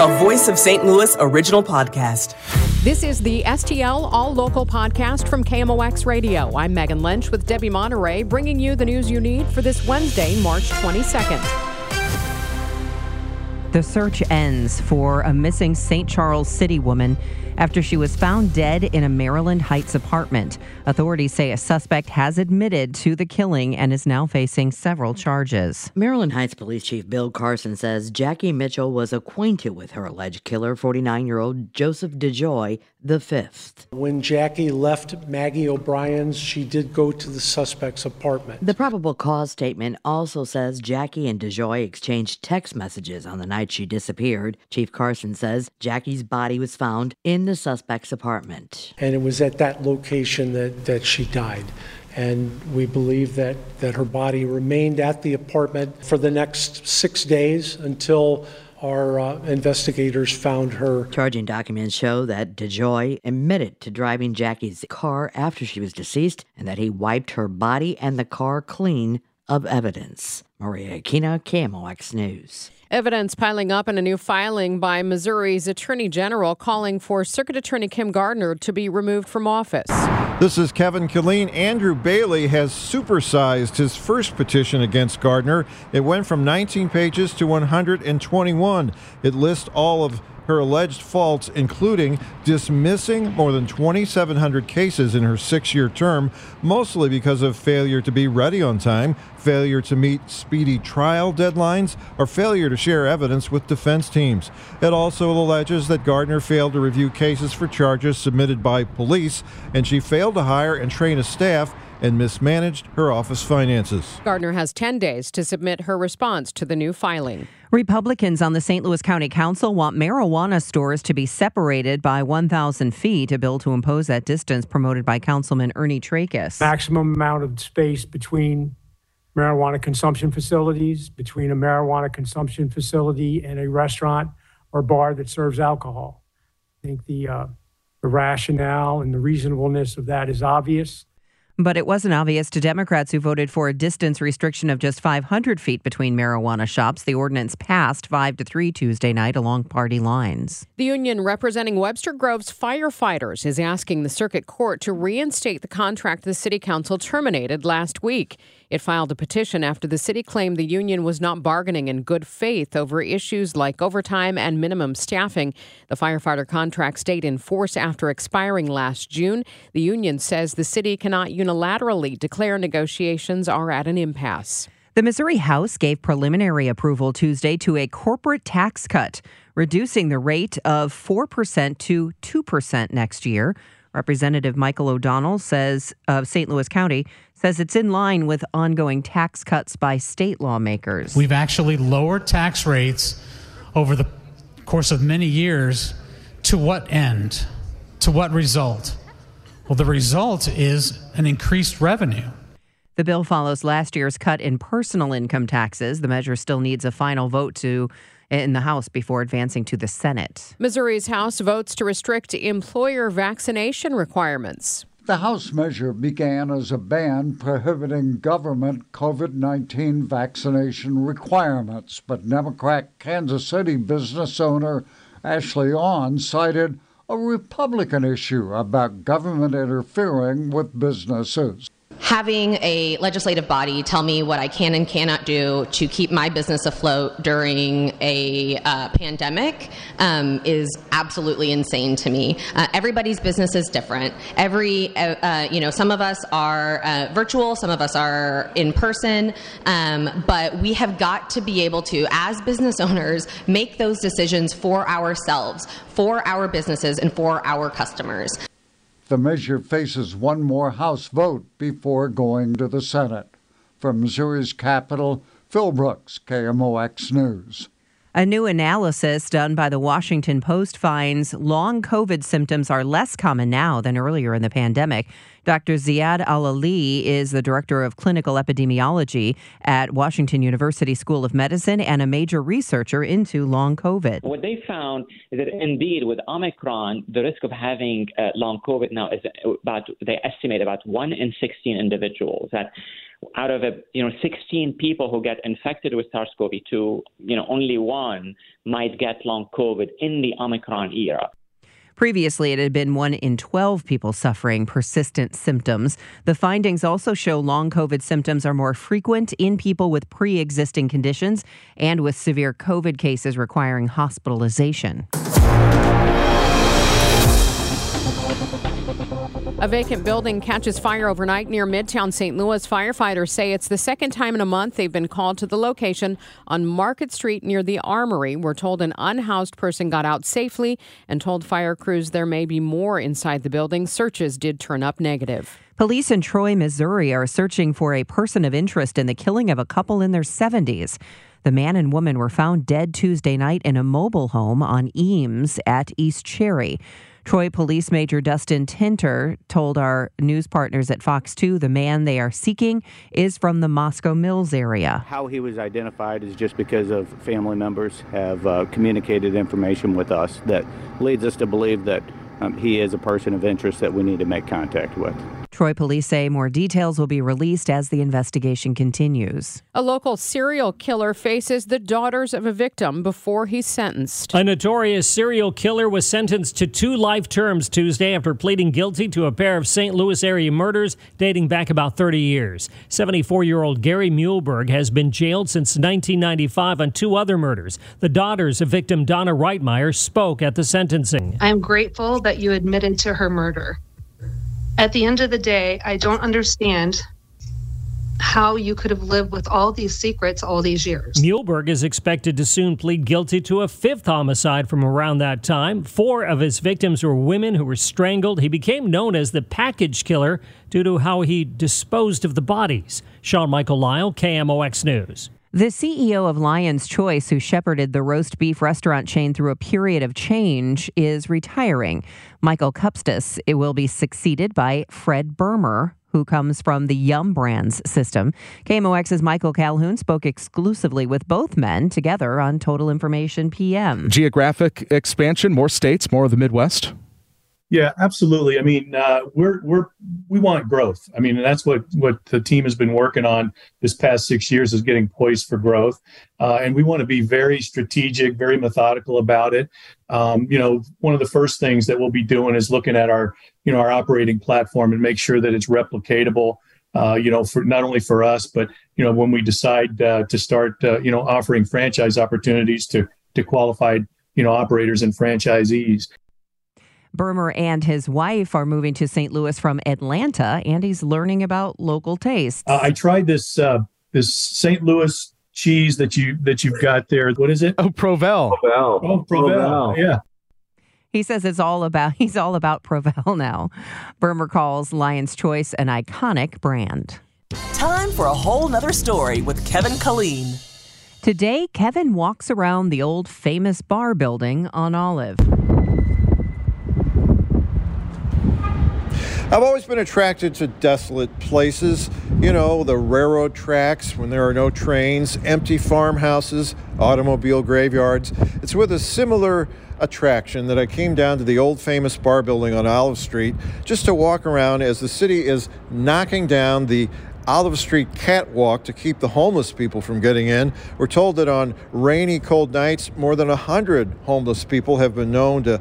a Voice of St. Louis original podcast. This is the STL All Local podcast from KMOX Radio. I'm Megan Lynch with Debbie Monterrey, bringing you the news you need for this Wednesday, March 22nd. The search ends for a missing St. Charles City woman after she was found dead in a Maryland Heights apartment. Authorities say a suspect has admitted to the killing and is now facing several charges. Maryland Heights Police Chief Bill Carson says Jackie Mitchell was acquainted with her alleged killer, 49 year old Joseph DeJoy, the fifth. When Jackie left Maggie O'Brien's, she did go to the suspect's apartment. The probable cause statement also says Jackie and DeJoy exchanged text messages on the night she disappeared. Chief Carson says Jackie's body was found in the suspect's apartment. And it was at that location that, that she died. And we believe that, that her body remained at the apartment for the next six days until our uh, investigators found her. Charging documents show that DeJoy admitted to driving Jackie's car after she was deceased and that he wiped her body and the car clean of evidence. Maria Aquina, KMOX News. Evidence piling up in a new filing by Missouri's Attorney General calling for Circuit Attorney Kim Gardner to be removed from office. This is Kevin Killeen. Andrew Bailey has supersized his first petition against Gardner. It went from 19 pages to 121. It lists all of her alleged faults, including dismissing more than 2,700 cases in her six year term, mostly because of failure to be ready on time, failure to meet speedy trial deadlines, or failure to share evidence with defense teams. It also alleges that Gardner failed to review cases for charges submitted by police, and she failed to hire and train a staff and mismanaged her office finances. Gardner has 10 days to submit her response to the new filing. Republicans on the St. Louis County Council want marijuana stores to be separated by 1,000 feet, a bill to impose that distance promoted by Councilman Ernie Trakas. Maximum amount of space between marijuana consumption facilities, between a marijuana consumption facility and a restaurant or bar that serves alcohol. I think the, uh, the rationale and the reasonableness of that is obvious. But it wasn't obvious to Democrats who voted for a distance restriction of just 500 feet between marijuana shops. The ordinance passed 5 to 3 Tuesday night along party lines. The union representing Webster Groves firefighters is asking the circuit court to reinstate the contract the city council terminated last week. It filed a petition after the city claimed the union was not bargaining in good faith over issues like overtime and minimum staffing. The firefighter contract stayed in force after expiring last June. The union says the city cannot unilaterally declare negotiations are at an impasse. The Missouri House gave preliminary approval Tuesday to a corporate tax cut, reducing the rate of 4% to 2% next year. Representative Michael O'Donnell says of St. Louis County says it's in line with ongoing tax cuts by state lawmakers. We've actually lowered tax rates over the course of many years. To what end? To what result? Well, the result is an increased revenue. The bill follows last year's cut in personal income taxes. The measure still needs a final vote to in the House before advancing to the Senate. Missouri's House votes to restrict employer vaccination requirements. The House measure began as a ban prohibiting government COVID 19 vaccination requirements, but Democrat Kansas City business owner Ashley Aune cited a Republican issue about government interfering with businesses having a legislative body tell me what I can and cannot do to keep my business afloat during a uh, pandemic um, is absolutely insane to me. Uh, everybody's business is different. Every, uh, uh you know, some of us are uh, virtual, some of us are in person, um, but we have got to be able to, as business owners, make those decisions for ourselves, for our businesses, and for our customers. The measure faces one more House vote before going to the Senate. From Missouri's capital, Phil Brooks, KMOX News. A new analysis done by the Washington Post finds long COVID symptoms are less common now than earlier in the pandemic. Dr. Ziyad Al-Aly is the director of clinical epidemiology at Washington University School of Medicine and a major researcher into long COVID. What they found is that indeed with Omicron, the risk of having uh, long COVID now is about, they estimate about 1 in 16 individuals. That out of a, you know 16 people who get infected with SARS-CoV-2, you know only one might get long COVID in the Omicron era. Previously, it had been one in 12 people suffering persistent symptoms. The findings also show long COVID symptoms are more frequent in people with pre existing conditions and with severe COVID cases requiring hospitalization. A vacant building catches fire overnight near Midtown St. Louis. Firefighters say it's the second time in a month they've been called to the location on Market Street near the Armory. We're told an unhoused person got out safely and told fire crews there may be more inside the building. Searches did turn up negative. Police in Troy, Missouri are searching for a person of interest in the killing of a couple in their 70s. The man and woman were found dead Tuesday night in a mobile home on Eames at East Cherry. Troy Police Major Dustin Tinter told our news partners at Fox 2 the man they are seeking is from the Moscow Mills area. How he was identified is just because of family members have uh, communicated information with us that leads us to believe that um, he is a person of interest that we need to make contact with. Troy police say more details will be released as the investigation continues. A local serial killer faces the daughters of a victim before he's sentenced. A notorious serial killer was sentenced to two life terms Tuesday after pleading guilty to a pair of St. Louis area murders dating back about 30 years. 74 year old Gary Muehlberg has been jailed since 1995 on two other murders. The daughters of victim Donna Reitmeyer spoke at the sentencing. I am grateful that you admitted to her murder at the end of the day, I don't understand how you could have lived with all these secrets all these years. Muehlberg is expected to soon plead guilty to a fifth homicide from around that time. Four of his victims were women who were strangled. He became known as the package killer due to how he disposed of the bodies. Sean Michael Lyle, KMOX News. The CEO of Lion's Choice, who shepherded the roast beef restaurant chain through a period of change, is retiring. Michael Kupstas it will be succeeded by Fred Bermer, who comes from the Yum Brands system. KMOX's Michael Calhoun spoke exclusively with both men together on Total Information PM. Geographic expansion, more states, more of the Midwest? Yeah, absolutely. I mean, uh, we're we're we want growth. I mean, that's what what the team has been working on this past six years is getting poised for growth, uh, and we want to be very strategic, very methodical about it. Um, you know, one of the first things that we'll be doing is looking at our you know our operating platform and make sure that it's replicatable. Uh, you know, for not only for us, but you know, when we decide uh, to start, uh, you know, offering franchise opportunities to to qualified you know operators and franchisees. Bermer and his wife are moving to St. Louis from Atlanta, and he's learning about local tastes. Uh, I tried this uh, this St. Louis cheese that you that you've got there. What is it? Oh, Provel. Provel. Oh, Provel. Provel. Yeah. He says it's all about he's all about Provel now. Bermer calls Lion's Choice an iconic brand. Time for a whole nother story with Kevin Killeen. Today, Kevin walks around the old Famous-Barr building on Olive. I've always been attracted to desolate places. You know, the railroad tracks when there are no trains, empty farmhouses, automobile graveyards. It's with a similar attraction that I came down to the old Famous-Barr building on Olive Street just to walk around as the city is knocking down the Olive Street catwalk to keep the homeless people from getting in. We're told that on rainy, cold nights, more than 100 homeless people have been known to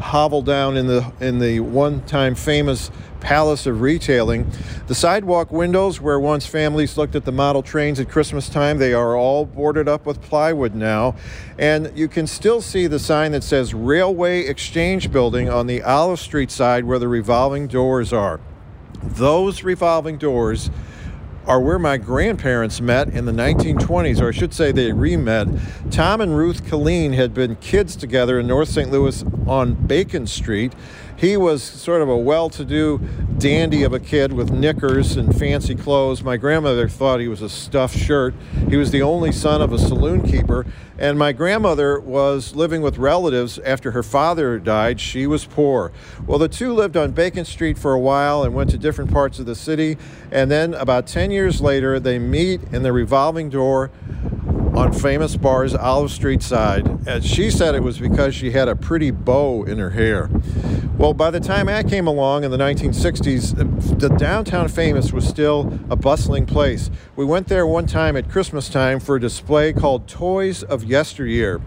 hovel down in the in the one-time famous palace of retailing. The sidewalk windows where once families looked at the model trains at Christmas time, they are all boarded up with plywood now. And you can still see the sign that says Railway Exchange Building on the Olive Street side where the revolving doors are. Those revolving doors are where my grandparents met in the 1920s, or I should say they re-met. Tom and Ruth Killeen had been kids together in North St. Louis on Bacon Street, He was sort of a well to do dandy of a kid with knickers and fancy clothes. My grandmother thought he was a stuffed shirt. He was the only son of a saloon keeper. And my grandmother was living with relatives after her father died. She was poor. Well, the two lived on Bacon Street for a while and went to different parts of the city. And then about 10 years later, they meet in the revolving door on Famous-Barr's Olive Street side. And she said it was because she had a pretty bow in her hair. Well, by the time I came along in the 1960s, the downtown famous was still a bustling place. We went there one time at Christmas time for a display called Toys of Yesteryear.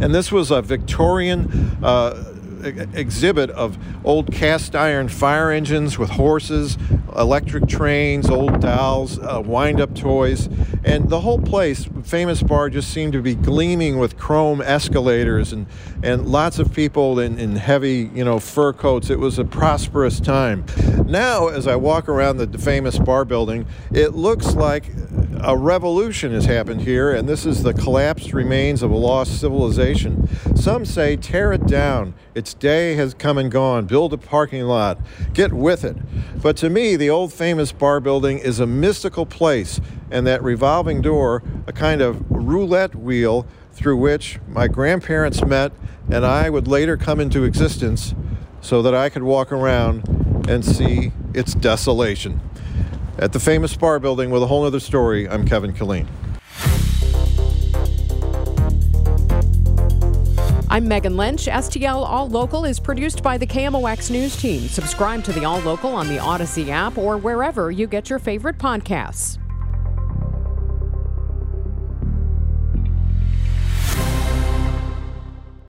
And this was a Victorian uh, exhibit of old cast iron fire engines with horses, electric trains, old dolls, uh, wind up toys. And the whole place, Famous-Barr, just seemed to be gleaming with chrome escalators and, and lots of people in, in heavy, you know, fur coats. It was a prosperous time. Now, as I walk around the Famous-Barr building, it looks like a revolution has happened here, and this is the collapsed remains of a lost civilization. Some say tear it down. Its day has come and gone. Build a parking lot. Get with it. But to me, the old Famous-Barr building is a mystical place, and that revolving door, a kind of roulette wheel through which my grandparents met and I would later come into existence so that I could walk around and see its desolation. At the Famous-Barr building with a whole other story, I'm Kevin Killeen. I'm Megan Lynch. STL All Local is produced by the KMOX News Team. Subscribe to the All Local on the Audacy app or wherever you get your favorite podcasts.